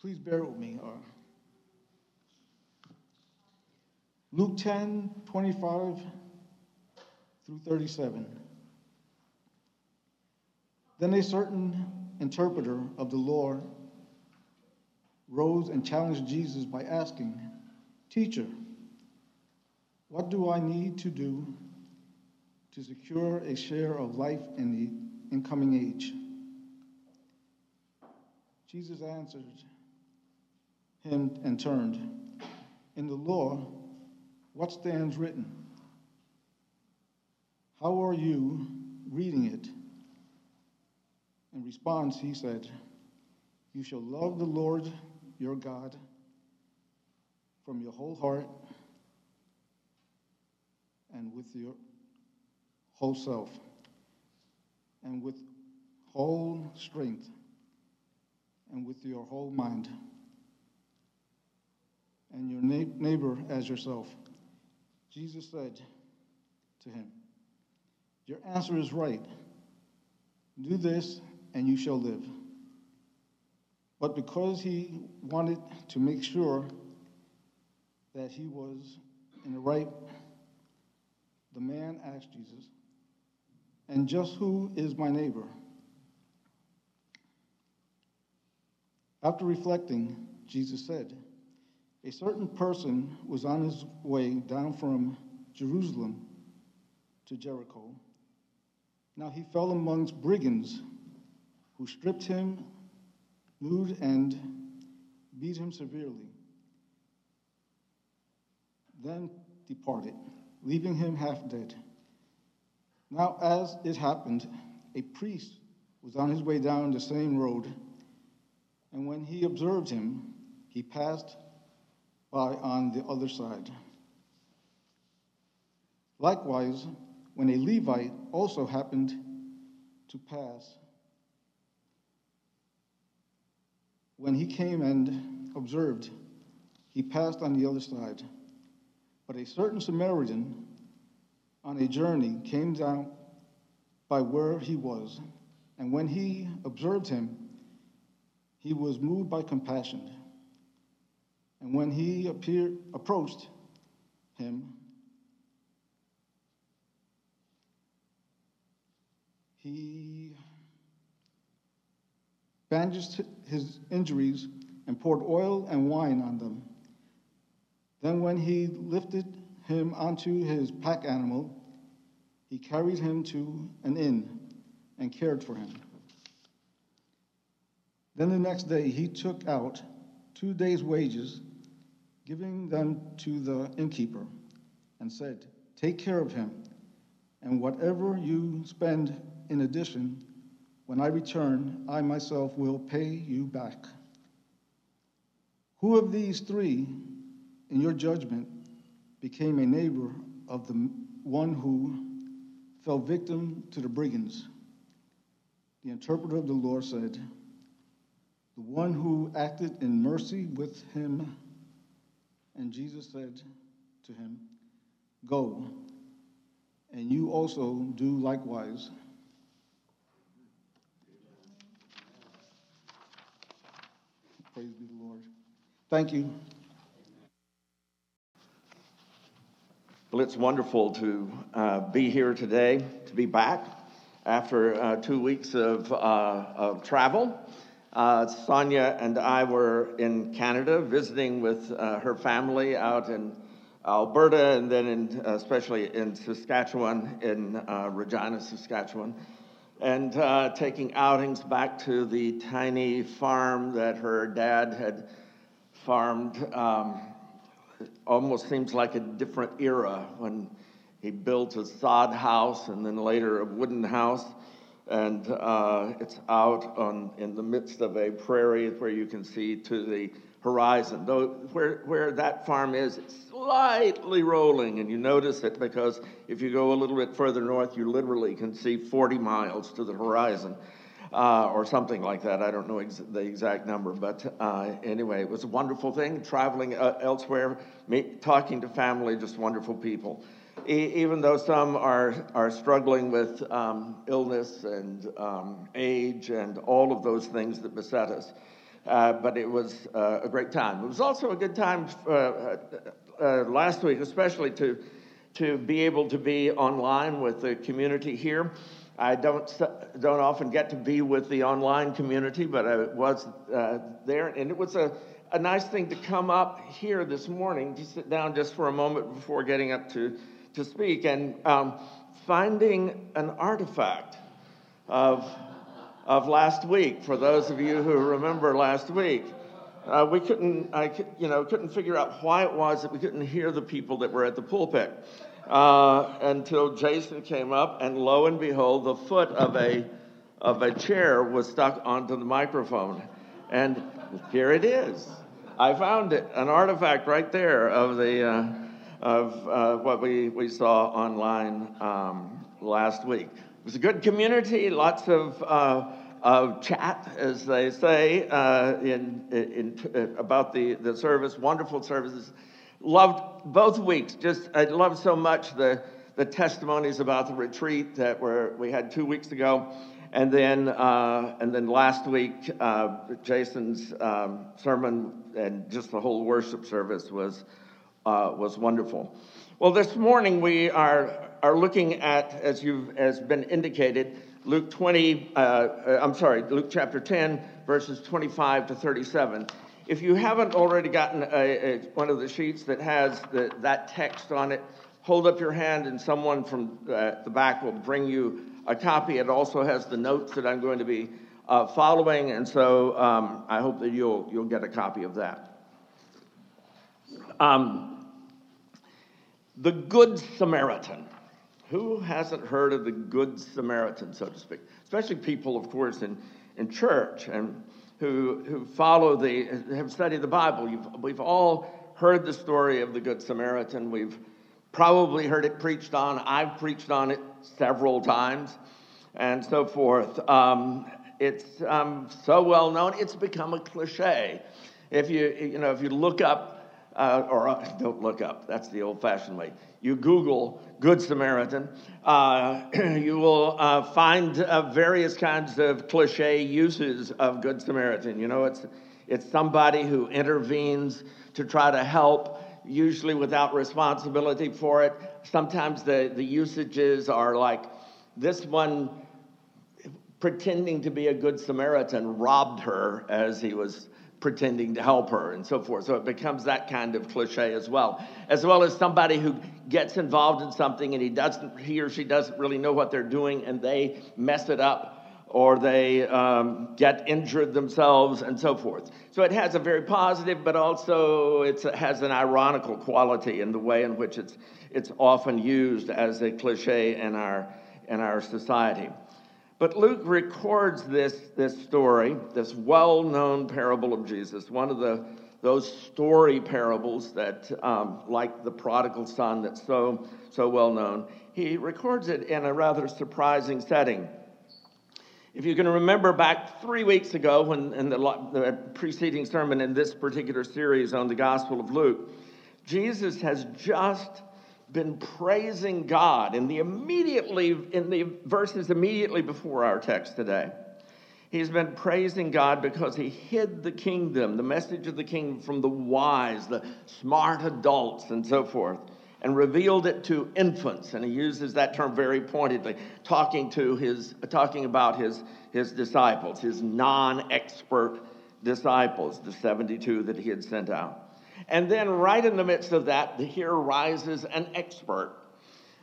Please bear with me. Uh, Luke 10 25 through 37. Then a certain interpreter of the law rose and challenged Jesus by asking, Teacher, what do I need to do to secure a share of life in the incoming age? Jesus answered him and turned. In the law, what stands written? How are you reading it? In response, he said, You shall love the Lord your God from your whole heart and with your whole self and with whole strength and with your whole mind and your neighbor as yourself. Jesus said to him, Your answer is right. Do this and you shall live. But because he wanted to make sure that he was in the right, the man asked Jesus, And just who is my neighbor? After reflecting, Jesus said, A certain person was on his way down from Jerusalem to Jericho. Now he fell amongst brigands who stripped him nude and beat him severely, then departed, leaving him half dead. Now, as it happened, a priest was on his way down the same road, and when he observed him, he passed by on the other side. Likewise, when a Levite also happened to pass, When he came and observed, he passed on the other side. But a certain Samaritan on a journey came down by where he was, and when he observed him, he was moved by compassion. And when he appeared, approached him, he bandaged his injuries, and poured oil and wine on them. Then, when he lifted him onto his pack animal, he carried him to an inn and cared for him. Then the next day he took out two days' wages, giving them to the innkeeper, and said, Take care of him, and whatever you spend in addition, when I return, I myself will pay you back. Who of these three, in your judgment, became a neighbor of the one who fell victim to the brigands? The interpreter of the Lord said, The one who acted in mercy with him. And Jesus said to him, Go, and you also do likewise. Praise be the Lord. Thank you. Well, it's wonderful to uh, be here today, to be back after uh, two weeks of, uh, of travel. Uh, Sonia and I were in Canada visiting with uh, her family out in Alberta and then in, especially in Saskatchewan, in uh, Regina, Saskatchewan and uh, taking outings back to the tiny farm that her dad had farmed. Um, almost seems like a different era when he built a sod house and then later a wooden house. And uh, it's out on, in the midst of a prairie where you can see to the horizon. Though where, where that farm is, it's slightly rolling, and you notice it because if you go a little bit further north, you literally can see 40 miles to the horizon. Uh, or something like that. I don't know ex- the exact number, but uh, anyway, it was a wonderful thing. Traveling uh, elsewhere, me- talking to family, just wonderful people. E- even though some are are struggling with um, illness and um, age and all of those things that beset us, uh, but it was uh, a great time. It was also a good time uh, uh, uh, last week, especially to, to be able to be online with the community here. I don't, don't often get to be with the online community, but I was there, and it was a, a nice thing to come up here this morning, to sit down just for a moment before getting up to, to speak, and um, finding an artifact of, of last week. For those of you who remember last week, uh, we couldn't, I, you know, couldn't figure out why it was that we couldn't hear the people that were at the pulpit uh, until Jason came up, and lo and behold, the foot of a of a chair was stuck onto the microphone, and here it is. I found it, an artifact right there of the uh, of uh, what we we saw online um, last week. It was a good community, lots of. Uh, of chat, as they say, uh, in, in, about the, the service, wonderful services loved both weeks. Just I loved so much the the testimonies about the retreat that were we had two weeks ago, and then uh, and then last week uh, Jason's um, sermon and just the whole worship service was uh, was wonderful. Well, this morning we are are looking at as you've as been indicated. Luke 20, uh, uh, I'm sorry, Luke chapter 10, verses 25 to 37. If you haven't already gotten a, a, one of the sheets that has the, that text on it, hold up your hand and someone from uh, the back will bring you a copy. It also has the notes that I'm going to be uh, following, and so um, I hope that you'll, you'll get a copy of that. Um, the Good Samaritan. Who hasn't heard of the Good Samaritan, so to speak? Especially people, of course, in, in church. And who, who follow the, have studied the Bible, You've, we've all heard the story of the Good Samaritan. We've probably heard it preached on. I've preached on it several times and so forth. Um, it's um, so well known, it's become a cliche. If you, you know, if you look up, uh, or uh, don't look up, that's the old fashioned way you Google Good Samaritan, uh, you will uh, find uh, various kinds of cliche uses of Good Samaritan. You know, it's, it's somebody who intervenes to try to help, usually without responsibility for it. Sometimes the, the usages are like this one pretending to be a Good Samaritan robbed her as he was pretending to help her and so forth. So it becomes that kind of cliche as well. As well as somebody who gets involved in something and he doesn't, he or she doesn't really know what they're doing and they mess it up or they um, get injured themselves and so forth. So it has a very positive, but also it has an ironical quality in the way in which it's, it's often used as a cliche in our, in our society. But Luke records this, this story, this well known parable of Jesus, one of the, those story parables that, um, like the prodigal son, that's so, so well known. He records it in a rather surprising setting. If you can remember back three weeks ago, when in the, the preceding sermon in this particular series on the Gospel of Luke, Jesus has just been praising God in the immediately in the verses immediately before our text today. He's been praising God because he hid the kingdom, the message of the kingdom from the wise, the smart adults and so forth, and revealed it to infants. And he uses that term very pointedly, talking to his talking about his his disciples, his non-expert disciples, the 72 that he had sent out. And then, right in the midst of that, here rises an expert,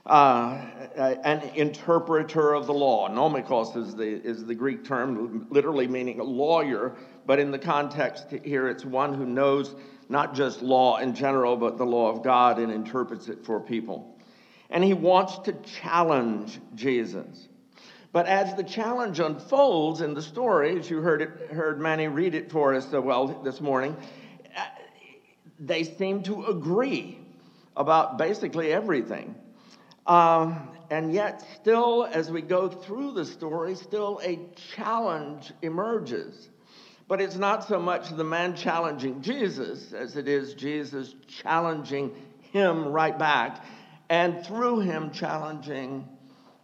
uh, an interpreter of the law. Nomikos is the, is the Greek term, literally meaning a lawyer, but in the context here, it's one who knows not just law in general, but the law of God and interprets it for people. And he wants to challenge Jesus. But as the challenge unfolds in the story, as you heard it, heard Manny read it for us so well this morning, they seem to agree about basically everything. Um, and yet, still, as we go through the story, still a challenge emerges. But it's not so much the man challenging Jesus as it is Jesus challenging him right back, and through him challenging,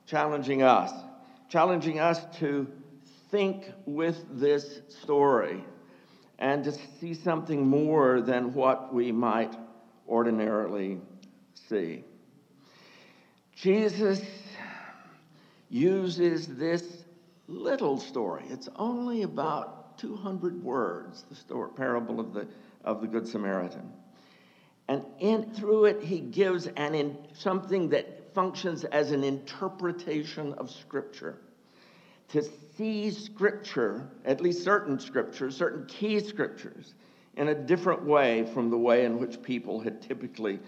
challenging us, challenging us to think with this story and to see something more than what we might ordinarily see. Jesus uses this little story. It's only about 200 words, the story, parable of the, of the Good Samaritan. And in, through it, he gives an in, something that functions as an interpretation of Scripture. To see Scripture, at least certain Scriptures, certain key Scriptures, in a different way from the way in which people had typically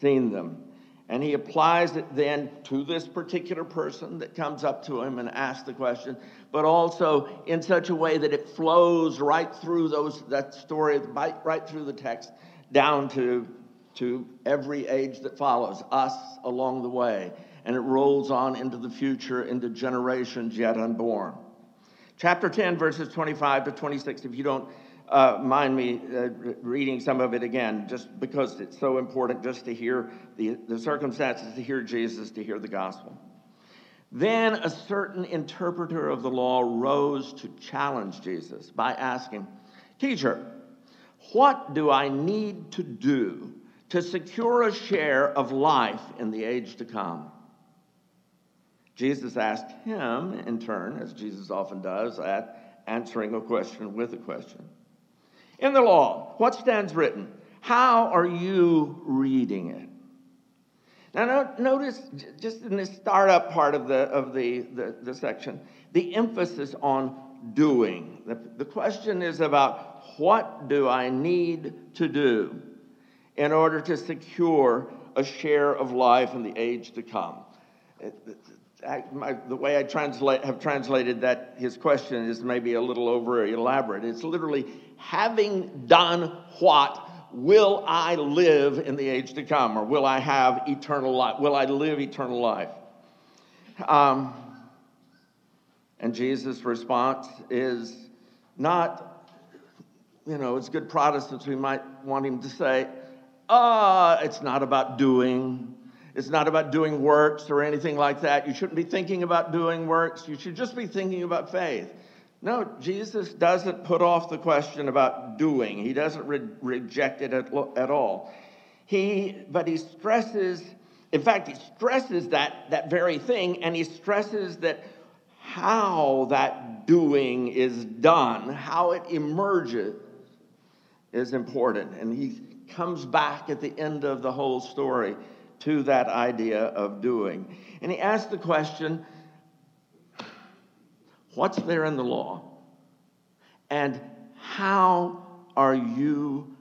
seen them. And he applies it then to this particular person that comes up to him and asks the question, but also in such a way that it flows right through those that story, right through the text, down to, to every age that follows, us along the way. And it rolls on into the future, into generations yet unborn. Chapter 10, verses 25 to 26, if you don't uh, mind me uh, reading some of it again, just because it's so important just to hear the, the circumstances, to hear Jesus, to hear the gospel. Then a certain interpreter of the law rose to challenge Jesus by asking, Teacher, what do I need to do to secure a share of life in the age to come? Jesus asked him, in turn, as Jesus often does, at answering a question with a question. In the law, what stands written? How are you reading it? Now, notice just in the startup part of the, of the, the, the section, the emphasis on doing. The, the question is about what do I need to do in order to secure a share of life in the age to come? My, the way I translate, have translated that, his question is maybe a little over elaborate. It's literally, having done what, will I live in the age to come? Or will I have eternal life? Will I live eternal life? Um, and Jesus' response is not, you know, as good Protestants, we might want him to say, uh, it's not about doing, it's not about doing works or anything like that. You shouldn't be thinking about doing works. You should just be thinking about faith. No, Jesus doesn't put off the question about doing. He doesn't re- reject it at, at all. He, but he stresses, in fact, he stresses that, that very thing, and he stresses that how that doing is done, how it emerges, is important. And he comes back at the end of the whole story to that idea of doing. And he asked the question what's there in the law? And how are you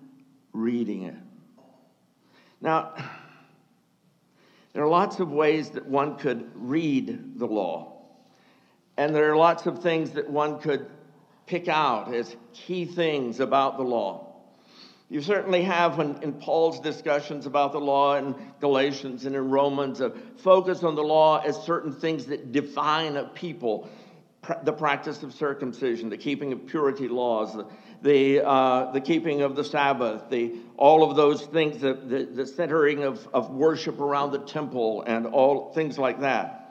reading it? Now, there are lots of ways that one could read the law. And there are lots of things that one could pick out as key things about the law. You certainly have when, in Paul's discussions about the law in Galatians and in Romans, a focus on the law as certain things that define a people the practice of circumcision, the keeping of purity laws, the, the, uh, the keeping of the Sabbath, the, all of those things, the, the, the centering of, of worship around the temple, and all things like that.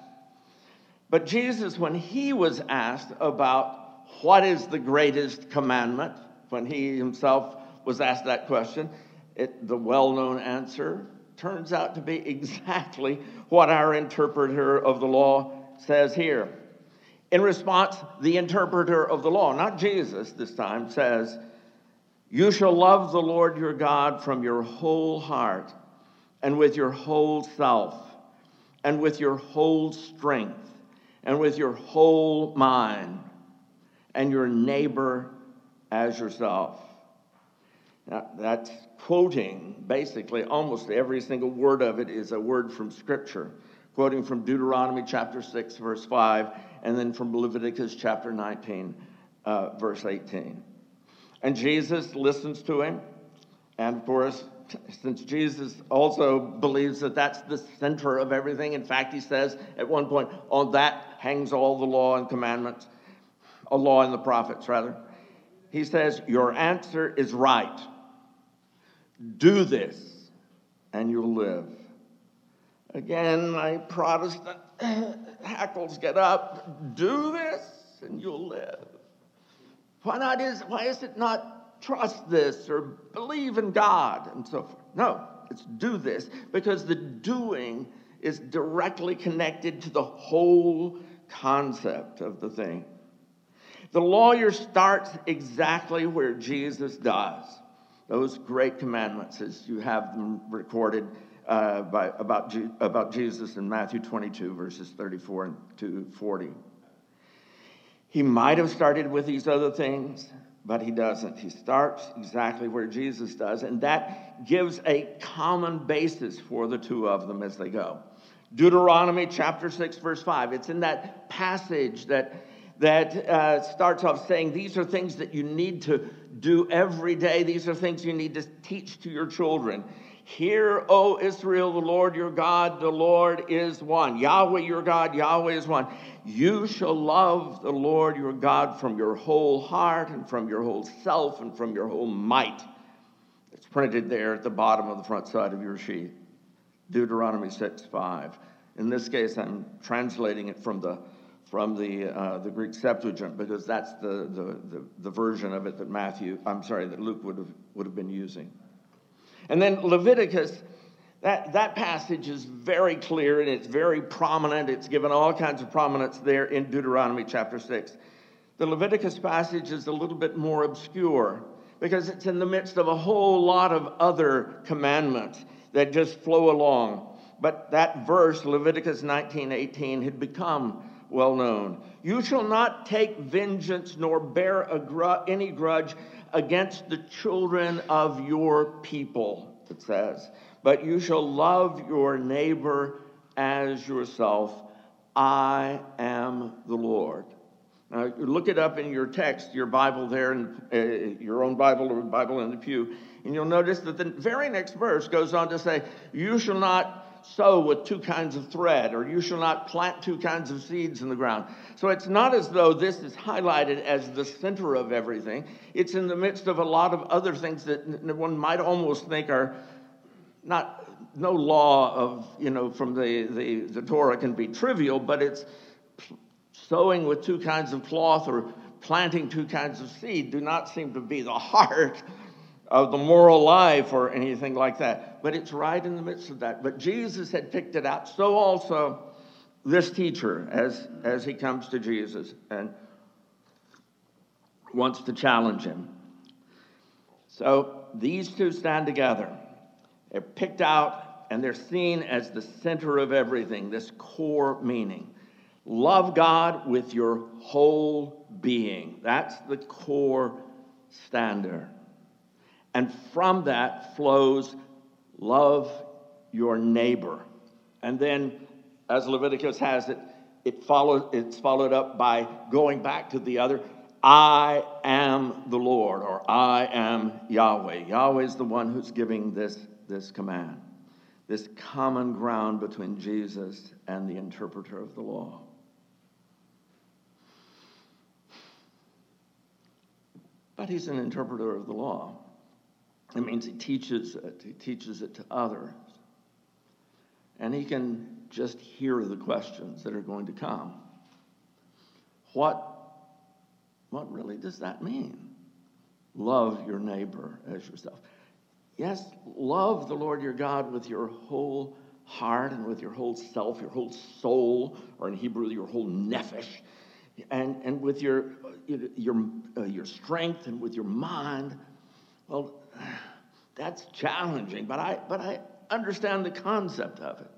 But Jesus, when he was asked about what is the greatest commandment, when he himself was asked that question, it, the well known answer turns out to be exactly what our interpreter of the law says here. In response, the interpreter of the law, not Jesus this time, says, You shall love the Lord your God from your whole heart and with your whole self and with your whole strength and with your whole mind and your neighbor as yourself. Now, that's quoting basically almost every single word of it is a word from Scripture, quoting from Deuteronomy chapter 6, verse 5, and then from Leviticus chapter 19, uh, verse 18. And Jesus listens to him. And of course, since Jesus also believes that that's the center of everything, in fact, he says at one point, on that hangs all the law and commandments, a law and the prophets, rather. He says, Your answer is right. Do this, and you'll live. Again, my Protestant hackles get up. Do this, and you'll live. Why not? Is why is it not trust this or believe in God and so forth. No, it's do this because the doing is directly connected to the whole concept of the thing. The lawyer starts exactly where Jesus does. Those great commandments, as you have them recorded uh, by, about, about Jesus in Matthew 22, verses 34 to 40. He might have started with these other things, but he doesn't. He starts exactly where Jesus does, and that gives a common basis for the two of them as they go. Deuteronomy chapter 6, verse 5. It's in that passage that, that uh, starts off saying, These are things that you need to do every day. These are things you need to teach to your children. Hear, O Israel, the Lord your God, the Lord is one. Yahweh your God, Yahweh is one. You shall love the Lord your God from your whole heart and from your whole self and from your whole might. It's printed there at the bottom of the front side of your sheet. Deuteronomy 6 5. In this case, I'm translating it from the from the, uh, the Greek Septuagint because that's the, the, the, the version of it that Matthew, I'm sorry, that Luke would have, would have been using. And then Leviticus, that, that passage is very clear and it's very prominent. It's given all kinds of prominence there in Deuteronomy chapter 6. The Leviticus passage is a little bit more obscure because it's in the midst of a whole lot of other commandments that just flow along. But that verse, Leviticus 19 18, had become well known. You shall not take vengeance nor bear gr- any grudge against the children of your people, it says, but you shall love your neighbor as yourself. I am the Lord. Now, look it up in your text, your Bible there, uh, your own Bible or Bible in the pew, and you'll notice that the very next verse goes on to say, You shall not sow with two kinds of thread, or you shall not plant two kinds of seeds in the ground. So it's not as though this is highlighted as the center of everything. It's in the midst of a lot of other things that one might almost think are not no law of you know from the, the, the torah can be trivial but it's sowing with two kinds of cloth or planting two kinds of seed do not seem to be the heart of the moral life or anything like that. But it's right in the midst of that. But Jesus had picked it out. So also this teacher, as, as he comes to Jesus and wants to challenge him. So these two stand together. They're picked out and they're seen as the center of everything, this core meaning. Love God with your whole being. That's the core standard. And from that flows love your neighbor. And then, as Leviticus has it, it follows, it's followed up by going back to the other I am the Lord, or I am Yahweh. Yahweh is the one who's giving this, this command, this common ground between Jesus and the interpreter of the law. But he's an interpreter of the law. It means he teaches it, he teaches it to others. And he can just hear the questions that are going to come. What, what really does that mean? Love your neighbor as yourself. Yes, love the Lord your God with your whole heart and with your whole self, your whole soul, or in Hebrew, your whole nephesh, and, and with your, your, your strength and with your mind. Well, that's challenging, but I, but I understand the concept of it.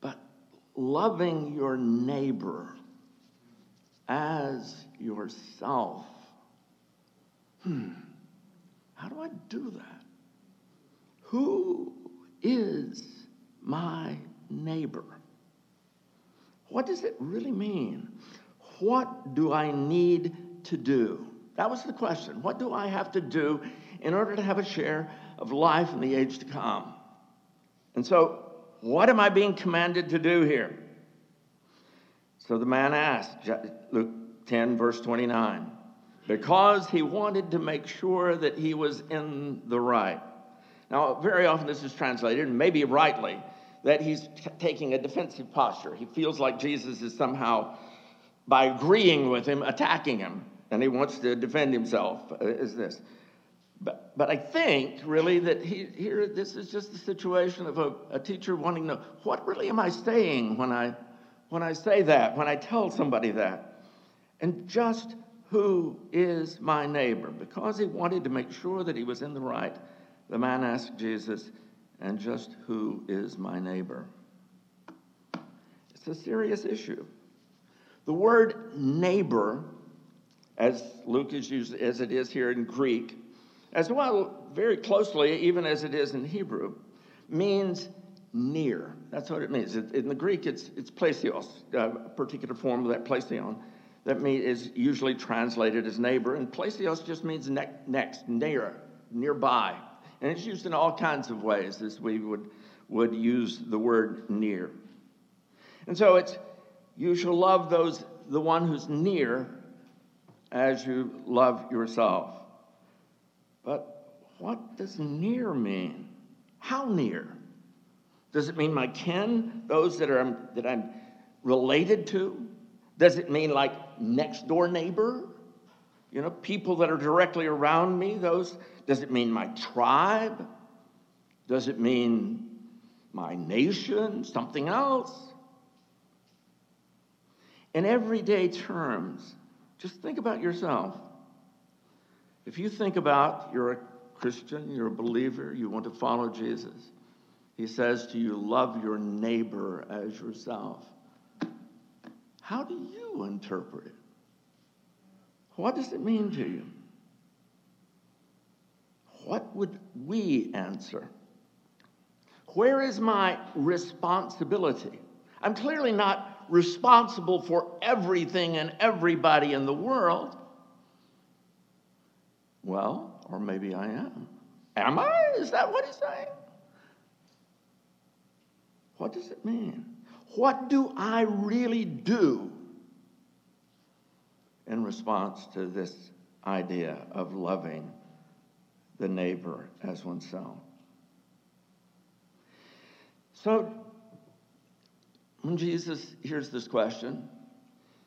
But loving your neighbor as yourself, hmm, how do I do that? Who is my neighbor? What does it really mean? What do I need to do? That was the question. What do I have to do in order to have a share of life in the age to come? And so, what am I being commanded to do here? So the man asked, Luke 10, verse 29, because he wanted to make sure that he was in the right. Now, very often this is translated, and maybe rightly, that he's t- taking a defensive posture. He feels like Jesus is somehow, by agreeing with him, attacking him. And he wants to defend himself, uh, is this. But, but I think really that he, here this is just the situation of a, a teacher wanting to know what really am I saying when I, when I say that, when I tell somebody that? And just who is my neighbor? Because he wanted to make sure that he was in the right, the man asked Jesus, and just who is my neighbor? It's a serious issue. The word neighbor, as Luke is used as it is here in Greek, as well very closely, even as it is in Hebrew, means near. That's what it means. In the Greek, it's, it's plesioos, a uh, particular form of that plesion. That mean, is usually translated as neighbor, and plesioos just means ne- next, near, nearby. And it's used in all kinds of ways as we would, would use the word near. And so it's, you shall love those, the one who's near as you love yourself. But what does near mean? How near? Does it mean my kin, those that, are, that I'm related to? Does it mean like next door neighbor? You know, people that are directly around me, those. Does it mean my tribe? Does it mean my nation? Something else? In everyday terms, just think about yourself. If you think about you're a Christian, you're a believer, you want to follow Jesus, he says to you, Love your neighbor as yourself. How do you interpret it? What does it mean to you? What would we answer? Where is my responsibility? I'm clearly not responsible for everything and everybody in the world. Well, or maybe I am. Am I? Is that what he's saying? What does it mean? What do I really do in response to this idea of loving the neighbor as oneself? So, when Jesus hears this question,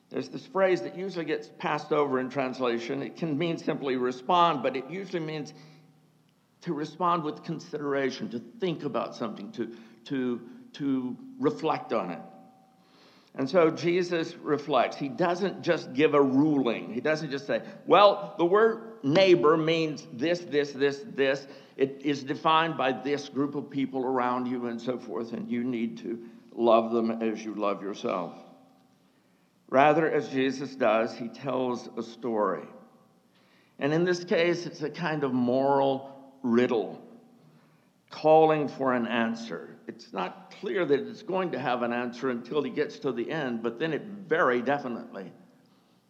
there's this phrase that usually gets passed over in translation. It can mean simply respond, but it usually means to respond with consideration, to think about something, to, to, to reflect on it. And so Jesus reflects. He doesn't just give a ruling. He doesn't just say, well, the word neighbor means this, this, this, this. It is defined by this group of people around you and so forth, and you need to love them as you love yourself. Rather, as Jesus does, he tells a story. And in this case, it's a kind of moral riddle calling for an answer. It's not clear that it's going to have an answer until he gets to the end, but then it very definitely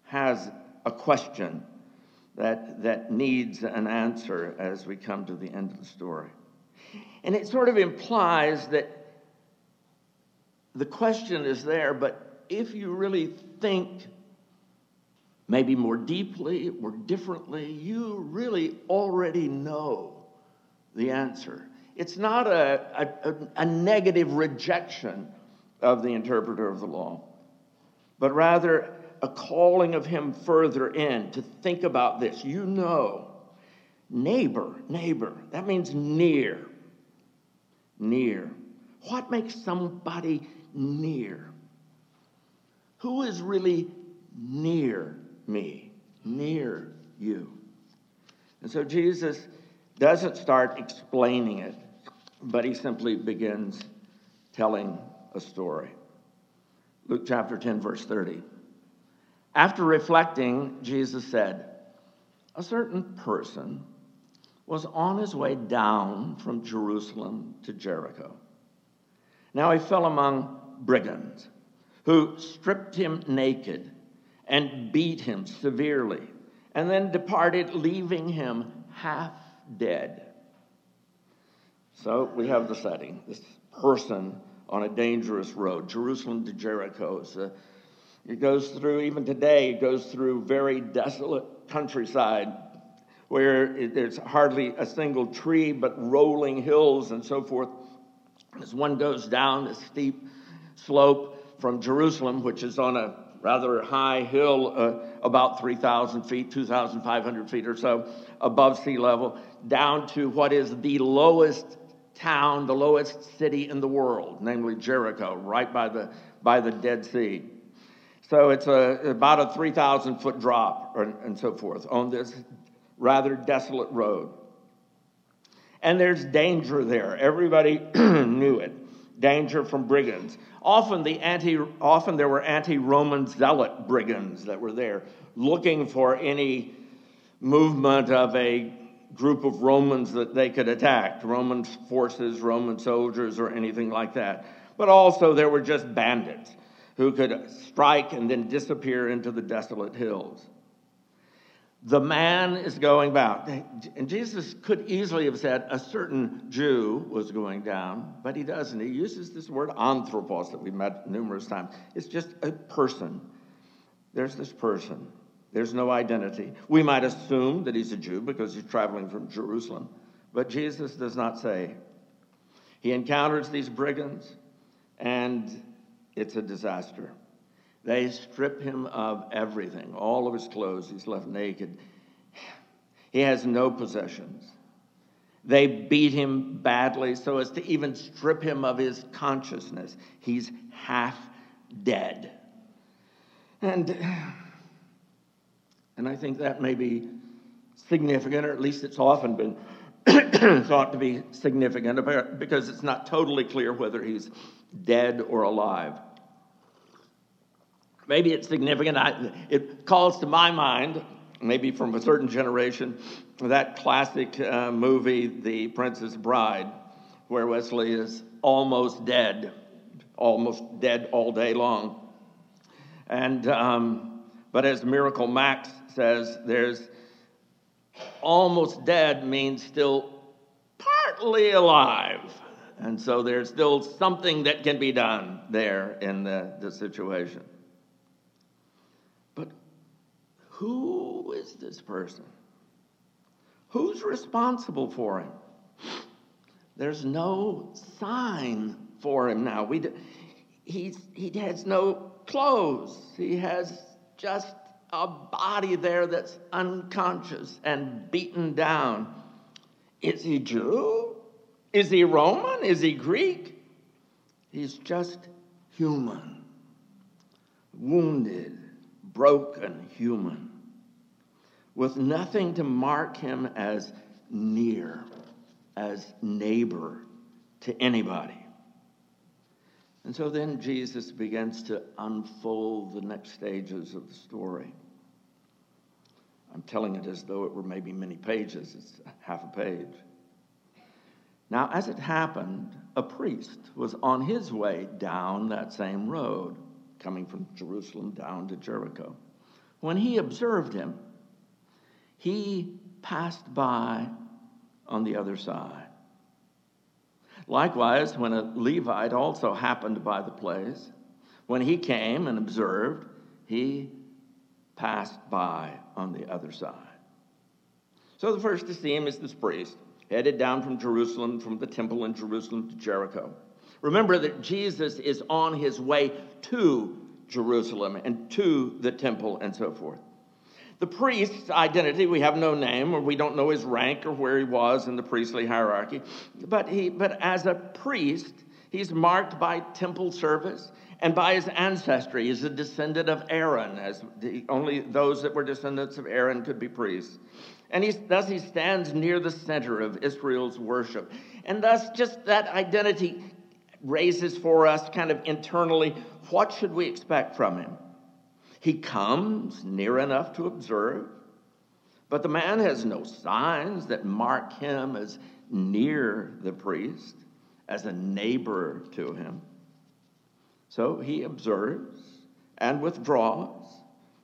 has a question that, that needs an answer as we come to the end of the story. And it sort of implies that the question is there, but if you really think maybe more deeply or differently, you really already know the answer. It's not a, a, a, negative rejection of the interpreter of the law, but rather a calling of him further in to think about this. You know, neighbor, neighbor, that means near. Near. What makes somebody near? Who is really near me, near you? And so Jesus doesn't start explaining it, but he simply begins telling a story. Luke chapter 10, verse 30. After reflecting, Jesus said, A certain person was on his way down from Jerusalem to Jericho. Now he fell among brigands who stripped him naked and beat him severely, and then departed, leaving him half dead. So we have the setting this person on a dangerous road, Jerusalem to Jericho. So it goes through, even today, it goes through very desolate countryside where there's hardly a single tree but rolling hills and so forth. As one goes down a steep slope, from Jerusalem, which is on a rather high hill, uh, about 3,000 feet, 2,500 feet or so above sea level, down to what is the lowest town, the lowest city in the world, namely Jericho, right by the, by the Dead Sea. So it's a, about a 3,000 foot drop or, and so forth on this rather desolate road. And there's danger there. Everybody knew it. Danger from brigands. Often, the anti, often there were anti Roman zealot brigands that were there looking for any movement of a group of Romans that they could attack Roman forces, Roman soldiers, or anything like that. But also, there were just bandits who could strike and then disappear into the desolate hills. The man is going back. And Jesus could easily have said a certain Jew was going down, but he doesn't. He uses this word anthropos that we've met numerous times. It's just a person. There's this person. There's no identity. We might assume that he's a Jew because he's traveling from Jerusalem, but Jesus does not say. He encounters these brigands, and it's a disaster. They strip him of everything, all of his clothes. He's left naked. He has no possessions. They beat him badly so as to even strip him of his consciousness. He's half dead. And, and I think that may be significant, or at least it's often been thought to be significant because it's not totally clear whether he's dead or alive. Maybe it's significant. I, it calls to my mind, maybe from a certain generation, that classic uh, movie, The Princess Bride, where Westley is almost dead, almost dead all day long. And, um, but as Miracle Max says, there's almost dead means still partly alive. And so there's still something that can be done there in the, the situation. Who is this person? Who's responsible for him? There's no sign for him now. We, he's, he has no clothes. He has just a body there that's unconscious and beaten down. Is he Jew? Is he Roman? Is he Greek? He's just human, wounded, broken human with nothing to mark him as near, as neighbor to anybody. And so then Jesus begins to unfold the next stages of the story. I'm telling it as though it were maybe many pages, it's half a page. Now, as it happened, a priest was on his way down that same road coming from Jerusalem down to Jericho. When he observed him, he passed by on the other side. Likewise, when a Levite also happened by the place, when he came and observed, he passed by on the other side. So the first to see him is this priest, headed down from Jerusalem, from the temple in Jerusalem to Jericho. Remember that Jesus is on his way to Jerusalem and to the temple and so forth. The priest's identity, we have no name, or we don't know his rank or where he was in the priestly hierarchy. But, he, but as a priest, he's marked by temple service and by his ancestry. He's a descendant of Aaron, as the, only those that were descendants of Aaron could be priests. And he's, thus he stands near the center of Israel's worship. And thus, just that identity raises for us kind of internally what should we expect from him? He comes near enough to observe, but the man has no signs that mark him as near the priest, as a neighbor to him. So he observes and withdraws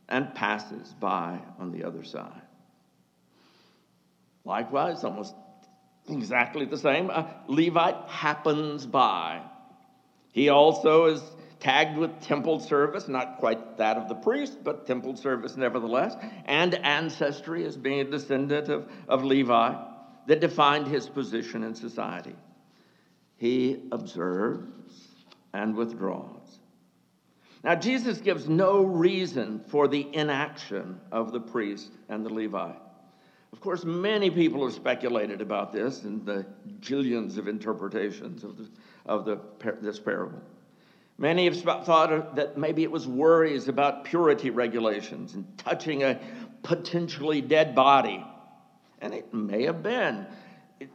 and passes by on the other side. Likewise, almost exactly the same, a Levite happens by. He also is tagged with temple service, not quite that of the priest, but temple service nevertheless, and ancestry as being a descendant of, of Levi that defined his position in society. He observes and withdraws. Now, Jesus gives no reason for the inaction of the priest and the Levite. Of course, many people have speculated about this and the jillions of interpretations of, the, of the, this parable. Many have thought that maybe it was worries about purity regulations and touching a potentially dead body. And it may have been.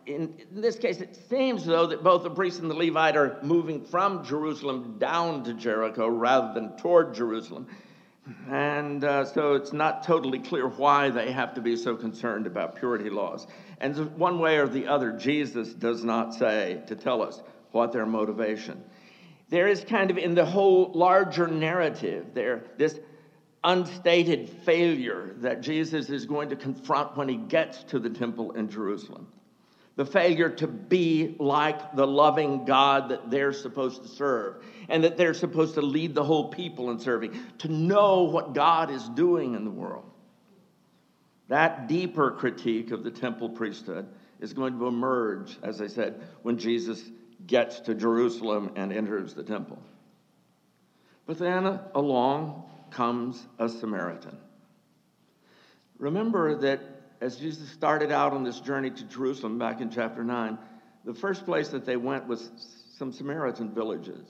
In, in, this case, it seems, though, that both the priest and the Levite are moving from Jerusalem down to Jericho rather than toward Jerusalem. And uh, so it's not totally clear why they have to be so concerned about purity laws. And one way or the other, Jesus does not say to tell us what their motivation. There is kind of in the whole larger narrative there this unstated failure that Jesus is going to confront when he gets to the temple in Jerusalem. The failure to be like the loving God that they're supposed to serve and that they're supposed to lead the whole people in serving, to know what God is doing in the world. That deeper critique of the temple priesthood is going to emerge, as I said, when Jesus gets to Jerusalem and enters the temple. But then along comes a Samaritan. Remember that as Jesus started out on this journey to Jerusalem back in chapter 9, the first place that they went was some Samaritan villages.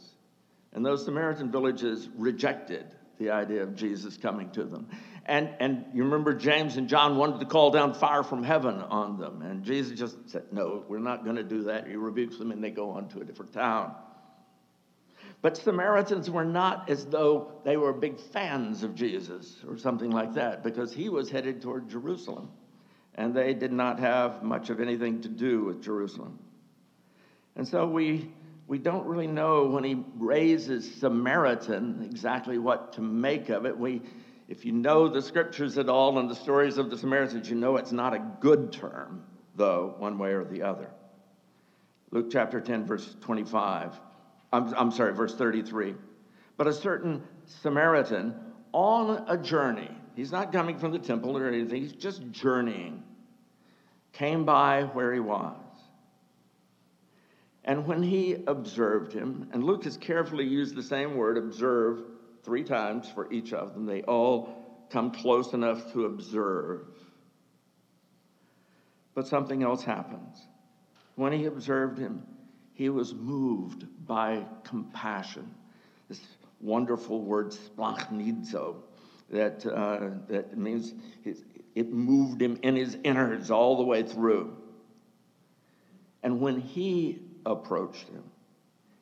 And those Samaritan villages rejected the idea of Jesus coming to them. And, and you remember James and John wanted to call down fire from heaven on them. And Jesus just said, No, we're not going to do that. He rebukes them and they go on to a different town. But Samaritans were not as though they were big fans of Jesus or something like that because he was headed toward Jerusalem. And they did not have much of anything to do with Jerusalem. And so we we don't really know when he raises Samaritan exactly what to make of it. We, if you know the scriptures at all and the stories of the Samaritans, you know it's not a good term, though, one way or the other. Luke chapter 10, verse 25. I'm, I'm sorry, verse 33. But a certain Samaritan on a journey, he's not coming from the temple or anything, he's just journeying, came by where he was. And when he observed him, and Luke has carefully used the same word, observe, three times for each of them, they all come close enough to observe. But something else happens. When he observed him, he was moved by compassion. This wonderful word, splanchnizo, that, uh, that means it moved him in his innards all the way through. And when he approached him.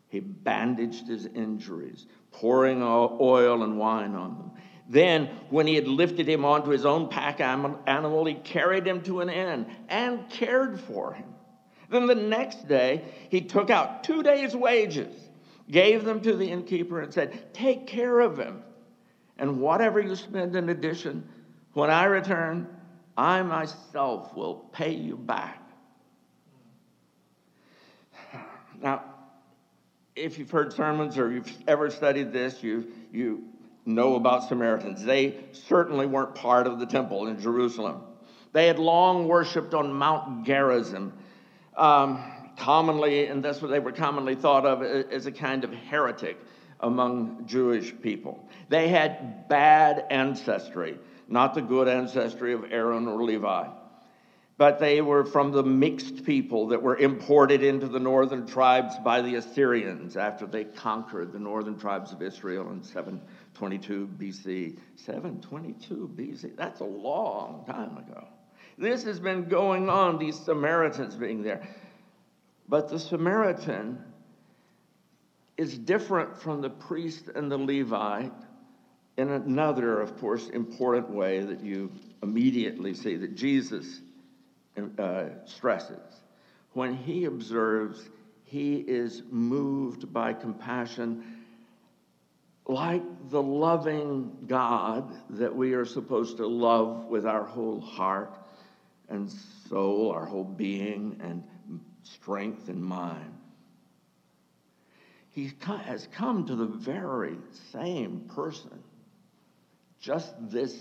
He bandaged his injuries, pouring oil and wine on them. Then, when he had lifted him onto his own pack animal, he carried him to an inn and cared for him. Then the next day, he took out two days' wages, gave them to the innkeeper, and said, Take care of him. And whatever you spend in addition, when I return, I myself will pay you back. Now, if you've heard sermons or you've ever studied this, you, you know about Samaritans. They certainly weren't part of the temple in Jerusalem. They had long worshipped on Mount Gerizim, um, commonly, and that's what they were commonly thought of as a kind of heretic among Jewish people. They had bad ancestry, not the good ancestry of Aaron or Levi but they were from the mixed people that were imported into the northern tribes by the Assyrians after they conquered the northern tribes of Israel in 722 BC. 722 BC, that's a long time ago. This has been going on, these Samaritans being there. But the Samaritan is different from the priest and the Levite in another, of course, important way that you immediately see that Jesus uh, stresses. When he observes, he is moved by compassion like the loving God that we are supposed to love with our whole heart and soul, our whole being and strength and mind. He has come to the very same person, just this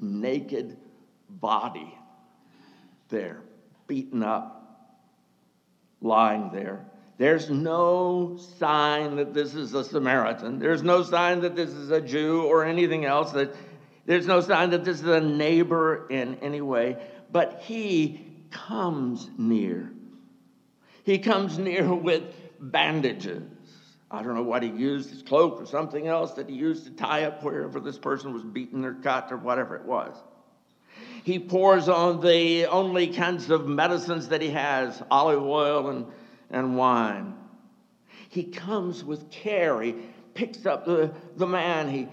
naked body there, beaten up, lying there, There's no sign that this is a Samaritan. There's no sign that this is a Jew or anything else. That there's no sign that this is a neighbor in any way. But he comes near. He comes near with bandages. I don't know what he used, his cloak or something else that he used to tie up wherever this person was beaten or cut or whatever it was. He pours on the only kinds of medicines that he has olive oil and, and wine. He comes with care. He picks up the, the man. He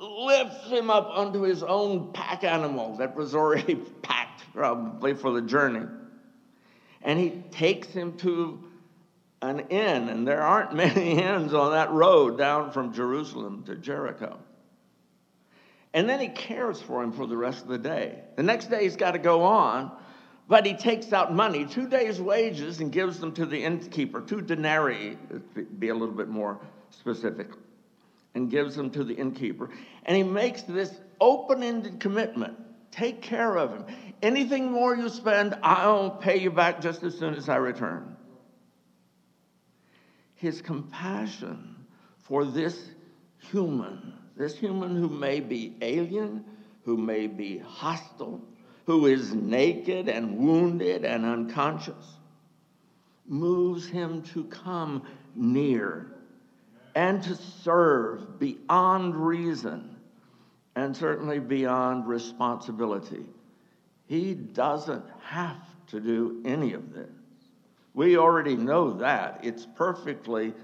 lifts him up onto his own pack animal that was already packed probably for the journey. And he takes him to an inn, and there aren't many inns on that road down from Jerusalem to Jericho. And then he cares for him for the rest of the day. The next day he's got to go on, but he takes out money, two days' wages, and gives them to the innkeeper, two denarii, be a little bit more specific, and gives them to the innkeeper. And he makes this open ended commitment take care of him. Anything more you spend, I'll pay you back just as soon as I return his compassion for this human, this human who may be alien, who may be hostile, who is naked and wounded and unconscious, moves him to come near and to serve beyond reason and certainly beyond responsibility. He doesn't have to do any of this. We already know that. It's perfectly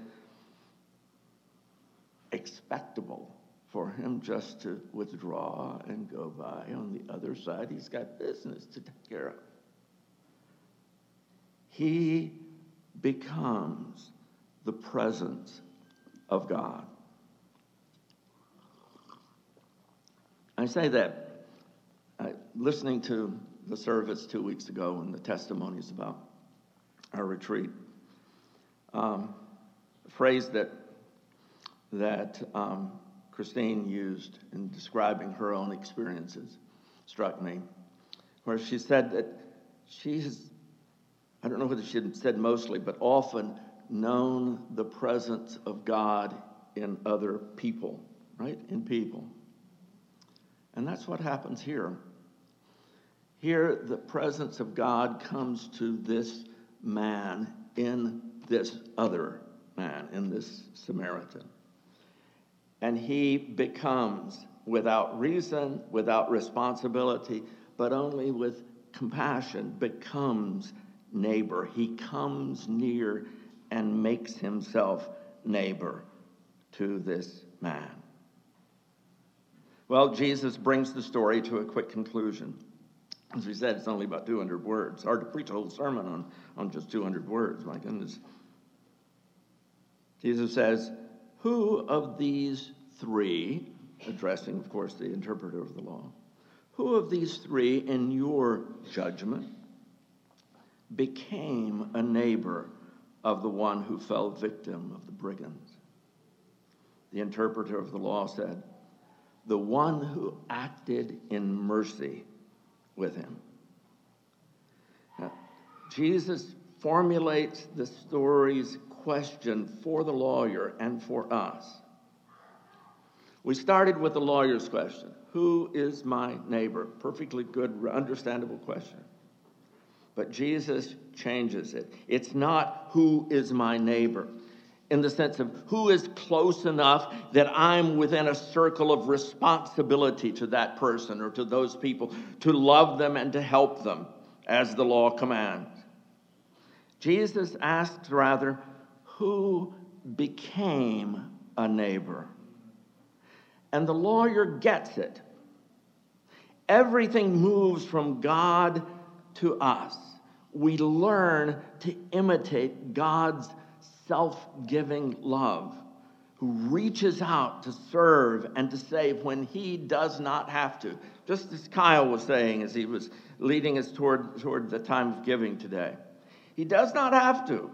expectable for him just to withdraw and go by. On the other side, he's got business to take care of. He becomes the presence of God. I say that uh, listening to the service two weeks ago and the testimonies about our retreat. Um, phrase that, that um, Christine used in describing her own experiences struck me, where she said that she has, I don't know whether she said mostly, but often known the presence of God in other people, right? In people. And that's what happens here. Here, the presence of God comes to this man in this other man, in this Samaritan. And he becomes, without reason, without responsibility, but only with compassion, becomes neighbor. He comes near and makes himself neighbor to this man. Well, Jesus brings the story to a quick conclusion. As we said, it's only about 200 words. Hard to preach a whole sermon on, on just 200 words, my goodness. Jesus says, Who of these three, addressing, of course, the interpreter of the law, who of these three, in your judgment, became a neighbor of the one who fell victim of the brigands? The interpreter of the law said, The one who acted in mercy with him. Now, Jesus formulates the story's question for the lawyer and for us. We started with the lawyer's question Who is my neighbor? Perfectly good, understandable question. But Jesus changes it. It's not who is my neighbor in the sense of who is close enough that I'm within a circle of responsibility to that person or to those people to love them and to help them as the law commands. Jesus asks rather, who became a neighbor? And the lawyer gets it. Everything moves from God to us. We learn to imitate God's self giving love who reaches out to serve and to save when he does not have to. Just as Kyle was saying as he was leading us toward, toward the time of giving today. He does not have to,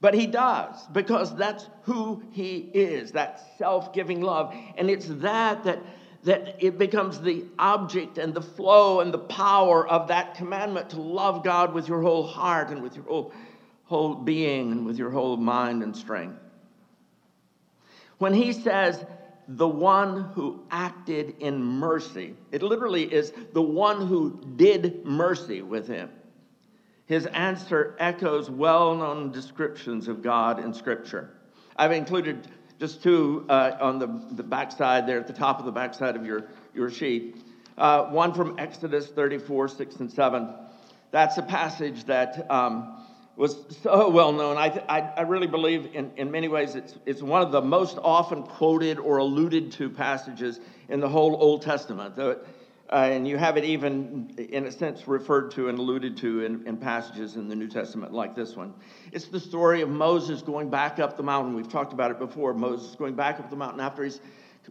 but he does because that's who he is, that self giving love. And it's that that that it becomes the object and the flow and the power of that commandment to love God with your whole heart and with your whole whole being and with your whole mind and strength. When he says, the one who acted in mercy, it literally is the one who did mercy with him. His answer echoes well known descriptions of God in Scripture. I've included just two uh, on the, the backside there, at the top of the backside of your, your sheet. Uh, one from Exodus 34, 6 and 7. That's a passage that um, was so well known. I, I, I, really believe, in, in many ways, it's, it's one of the most often quoted or alluded to passages in the whole Old Testament. Uh, and you have it even, in a sense, referred to and alluded to in, in passages in the New Testament, like this one. It's the story of Moses going back up the mountain. We've talked about it before. Moses going back up the mountain after he's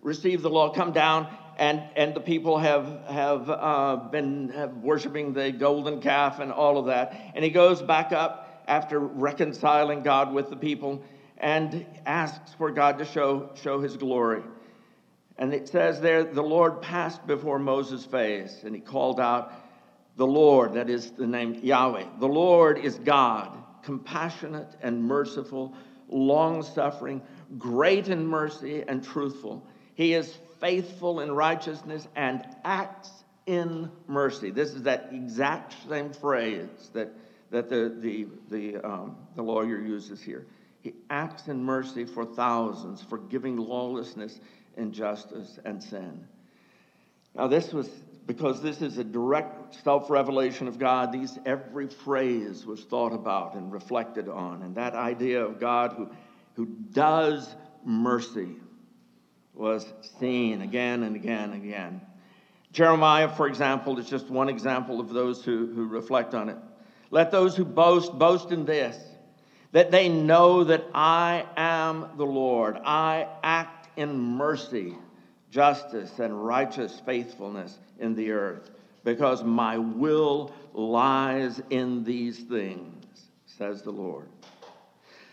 received the law, come down, and, and the people have, have uh, been have worshiping the golden calf and all of that. And he goes back up after reconciling God with the people and asks for God to show, show his glory. And it says there, the Lord passed before Moses' face, and he called out, The Lord, that is the name Yahweh, the Lord is God, compassionate and merciful, long suffering, great in mercy and truthful. He is faithful in righteousness and acts in mercy. This is that exact same phrase that that the, the, the, um, the lawyer uses here. He acts in mercy for thousands, forgiving lawlessness, injustice, and sin. Now, this was because this is a direct self revelation of God. These every phrase was thought about and reflected on, and that idea of God who, who does mercy was seen again and again and again. Jeremiah, for example, is just one example of those who, who reflect on it. Let those who boast boast in this that they know that I am the Lord. I act in mercy, justice, and righteous faithfulness in the earth, because my will lies in these things, says the Lord.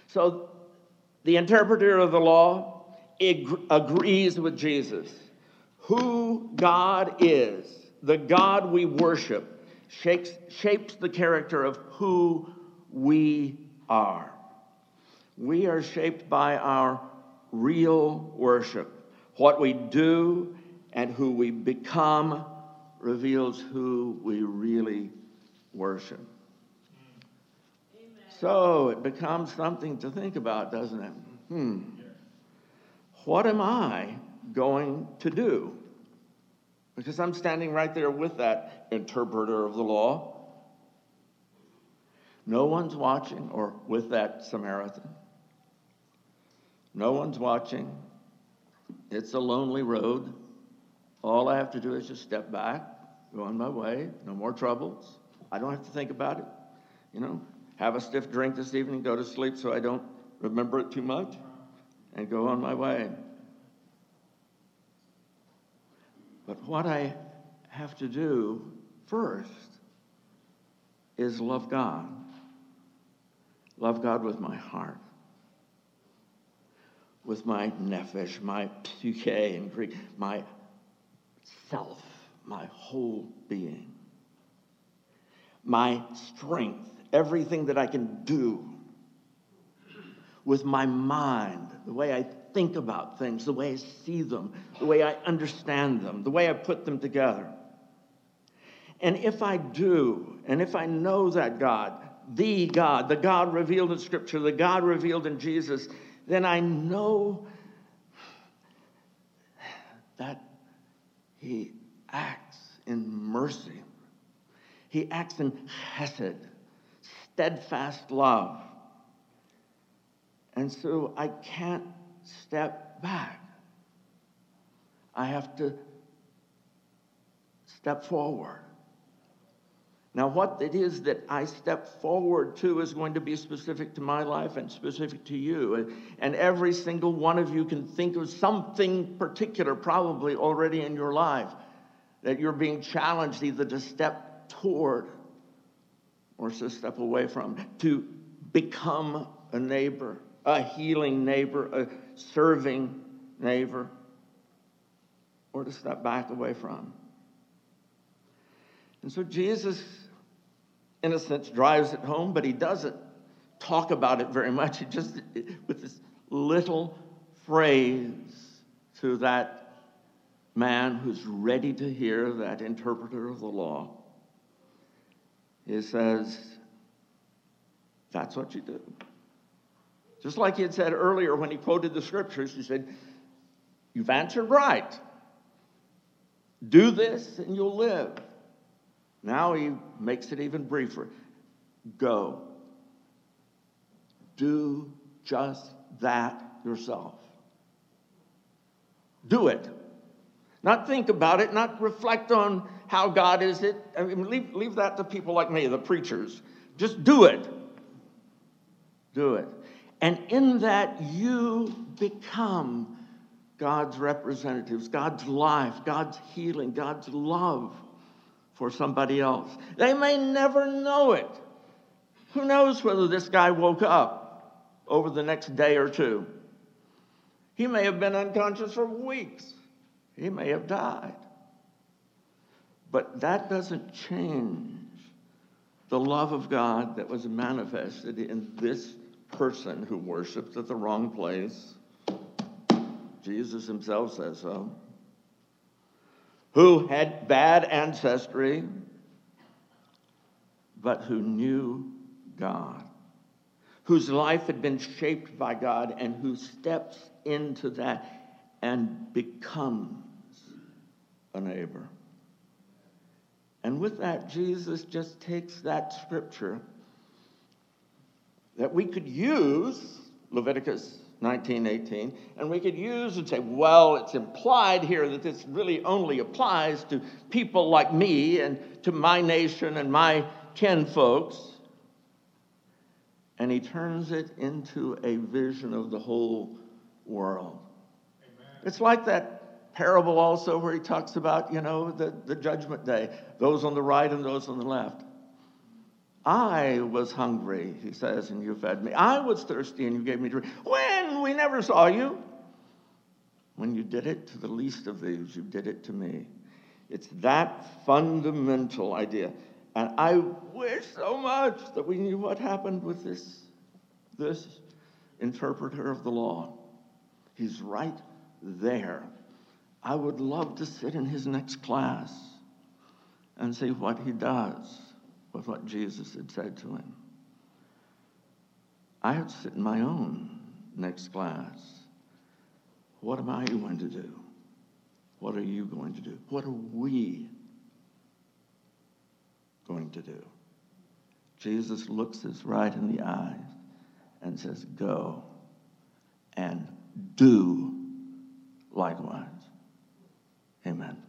So the interpreter of the law agrees with Jesus. Who God is, the God we worship, shapes, shapes the character of who we are. We are shaped by our real worship. What we do and who we become reveals who we really worship. Amen. So it becomes something to think about, doesn't it? Hmm. What am I going to do? Because I'm standing right there with that interpreter of the law. No one's watching, or with that Samaritan. No one's watching. It's a lonely road. All I have to do is just step back, go on my way, no more troubles. I don't have to think about it. You know, have a stiff drink this evening, go to sleep so I don't remember it too much, and go on my way. But what I have to do first is love God. Love God with my heart, with my nephesh, my psyche in Greek, my self, my whole being, my strength, everything that I can do, with my mind, the way I think about things, the way I see them, the way I understand them, the way I put them together. And if I do, and if I know that God, the God, the God revealed in Scripture, the God revealed in Jesus, then I know that He acts in mercy. He acts in chesed, steadfast love. And so I can't step back. I have to step forward. Now, what it is that I step forward to is going to be specific to my life and specific to you. And every single one of you can think of something particular, probably already in your life, that you're being challenged either to step toward or to step away from, to become a neighbor, a healing neighbor, a serving neighbor, or to step back away from. And so Jesus, in a sense, drives it home, but he doesn't talk about it very much. He just with this little phrase to that man who's ready to hear that interpreter of the law. He says, That's what you do. Just like he had said earlier when he quoted the scriptures, he said, You've answered right. Do this and you'll live. Now he makes it even briefer. Go. Do just that yourself. Do it. Not think about it, not reflect on how God is it. I mean, leave, leave that to people like me, the preachers. Just do it. Do it. And in that, you become God's representatives, God's life, God's healing, God's love for somebody else. They may never know it. Who knows whether this guy woke up over the next day or two? He may have been unconscious for weeks. He may have died. But that doesn't change the love of God that was manifested in this person who worshipped at the wrong place. Jesus himself says so. Who had bad ancestry, but who knew God, whose life had been shaped by God, and who steps into that and becomes a neighbor. And with that, Jesus just takes that scripture that we could use, Leviticus 1918, and we could use and say, well, it's implied here that this really only applies to people like me and to my nation and my kin folks. And he turns it into a vision of the whole world. Amen. It's like that parable also where he talks about, you know, the, the judgment day, those on the right and those on the left. I was hungry, he says, and you fed me. I was thirsty and you gave me drink. When? We never saw you. When you did it to the least of these, you did it to me. It's that fundamental idea. And I wish so much that we knew what happened with this, this interpreter of the law. He's right there. I would love to sit in his next class and see what he does with what Jesus had said to him. I have to sit in my own next class. What am I going to do? What are you going to do? What are we going to do? Jesus looks us right in the eyes and says, Go and do likewise. Amen.